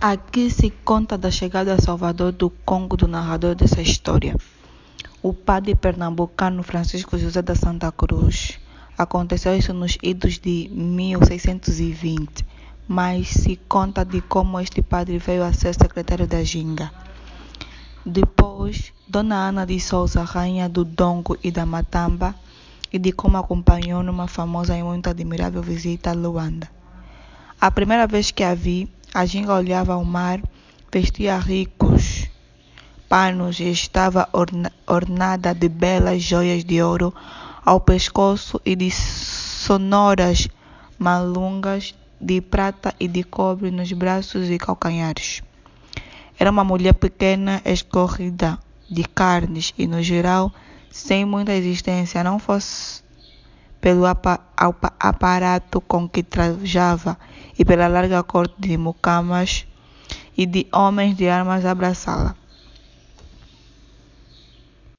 Aqui se conta da chegada a Salvador do Congo do narrador dessa história, o padre pernambucano Francisco José da Santa Cruz. Aconteceu isso nos idos de 1620, mas se conta de como este padre veio a ser secretário da Ginga. Depois, Dona Ana de Souza, rainha do Dongo e da Matamba, e de como acompanhou numa famosa e muito admirável visita a Luanda. A primeira vez que a vi, a ginga olhava ao mar, vestia ricos panos e estava ornada de belas joias de ouro ao pescoço e de sonoras malungas de prata e de cobre nos braços e calcanhares. Era uma mulher pequena, escorrida, de carnes e, no geral, sem muita existência, não fosse pelo aparato com que trajava e pela larga corte de mucamas e de homens de armas abraçá-la.